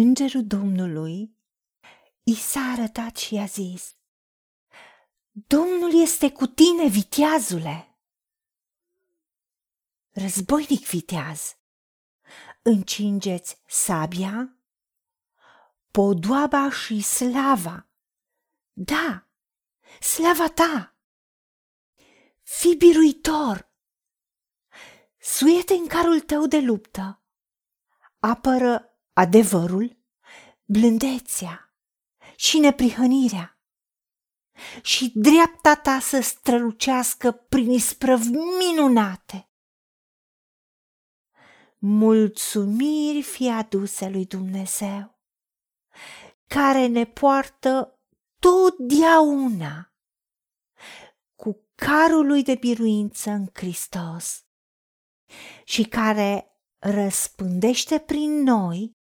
îngerul Domnului i s-a arătat și i-a zis, Domnul este cu tine, viteazule! Războinic viteaz, încingeți sabia, podoaba și slava. Da, slava ta! Fi biruitor! Suiete în carul tău de luptă, apără adevărul, blândețea și neprihănirea și dreapta ta să strălucească prin isprăvi minunate. Mulțumiri fi aduse lui Dumnezeu, care ne poartă totdeauna cu carul lui de biruință în Hristos și care răspândește prin noi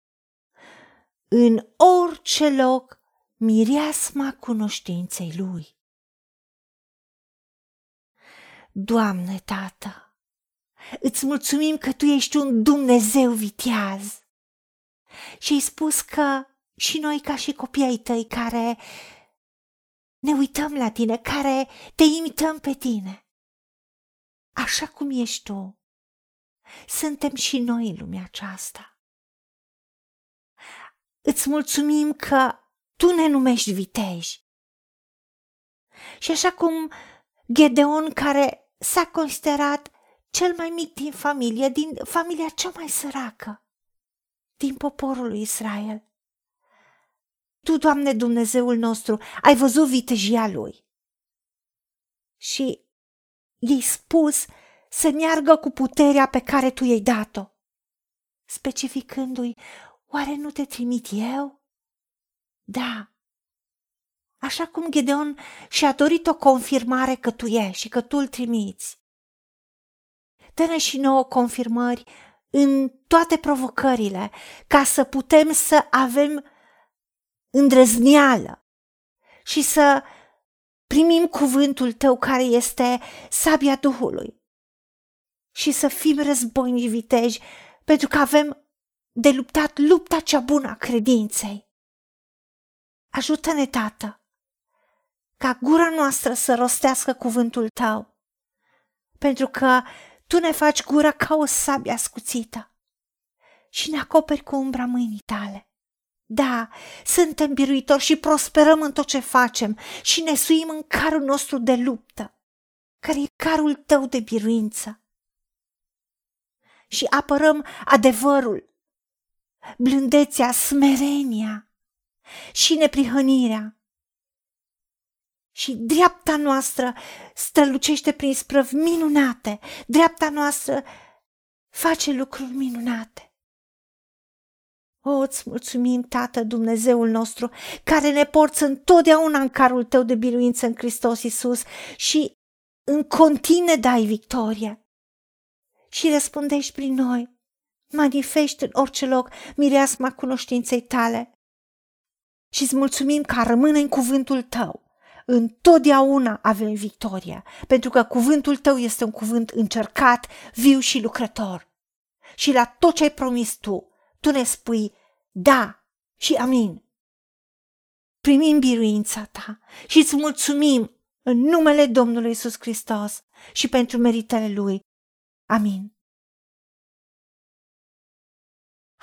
în orice loc mireasma cunoștinței Lui. Doamne, Tată, îți mulțumim că Tu ești un Dumnezeu viteaz și ai spus că și noi ca și copiii ai tăi care ne uităm la tine, care te imităm pe tine, așa cum ești tu, suntem și noi în lumea aceasta. Îți mulțumim că tu ne numești viteji. Și așa cum Gedeon, care s-a considerat cel mai mic din familie, din familia cea mai săracă, din poporul lui Israel. Tu, Doamne Dumnezeul nostru, ai văzut vitejia lui. Și i-ai spus să meargă cu puterea pe care tu i-ai dat-o, specificându-i, oare nu te trimit eu? Da, așa cum Gedeon și-a dorit o confirmare că tu ești și că tu îl trimiți. Dă-ne și nouă confirmări în toate provocările, ca să putem să avem îndrăzneală și să primim cuvântul tău care este sabia Duhului și să fim războinici viteji pentru că avem de luptat lupta cea bună a credinței. Ajută-ne, Tată, ca gura noastră să rostească cuvântul Tău, pentru că Tu ne faci gura ca o sabie ascuțită și ne acoperi cu umbra mâinii Tale. Da, suntem biruitori și prosperăm în tot ce facem și ne suim în carul nostru de luptă, care e carul Tău de biruință. Și apărăm adevărul, blândețea, smerenia, și neprihănirea. Și dreapta noastră strălucește prin sprăvi minunate, dreapta noastră face lucruri minunate. O, îți mulțumim, Tată Dumnezeul nostru, care ne porți întotdeauna în carul tău de biruință în Hristos Iisus și în continue dai victorie. Și răspundești prin noi, manifesti în orice loc mireasma cunoștinței tale și îți mulțumim că rămâne în cuvântul tău. Întotdeauna avem victoria, pentru că cuvântul tău este un cuvânt încercat, viu și lucrător. Și la tot ce ai promis tu, tu ne spui da și amin. Primim biruința ta și îți mulțumim în numele Domnului Isus Hristos și pentru meritele Lui. Amin.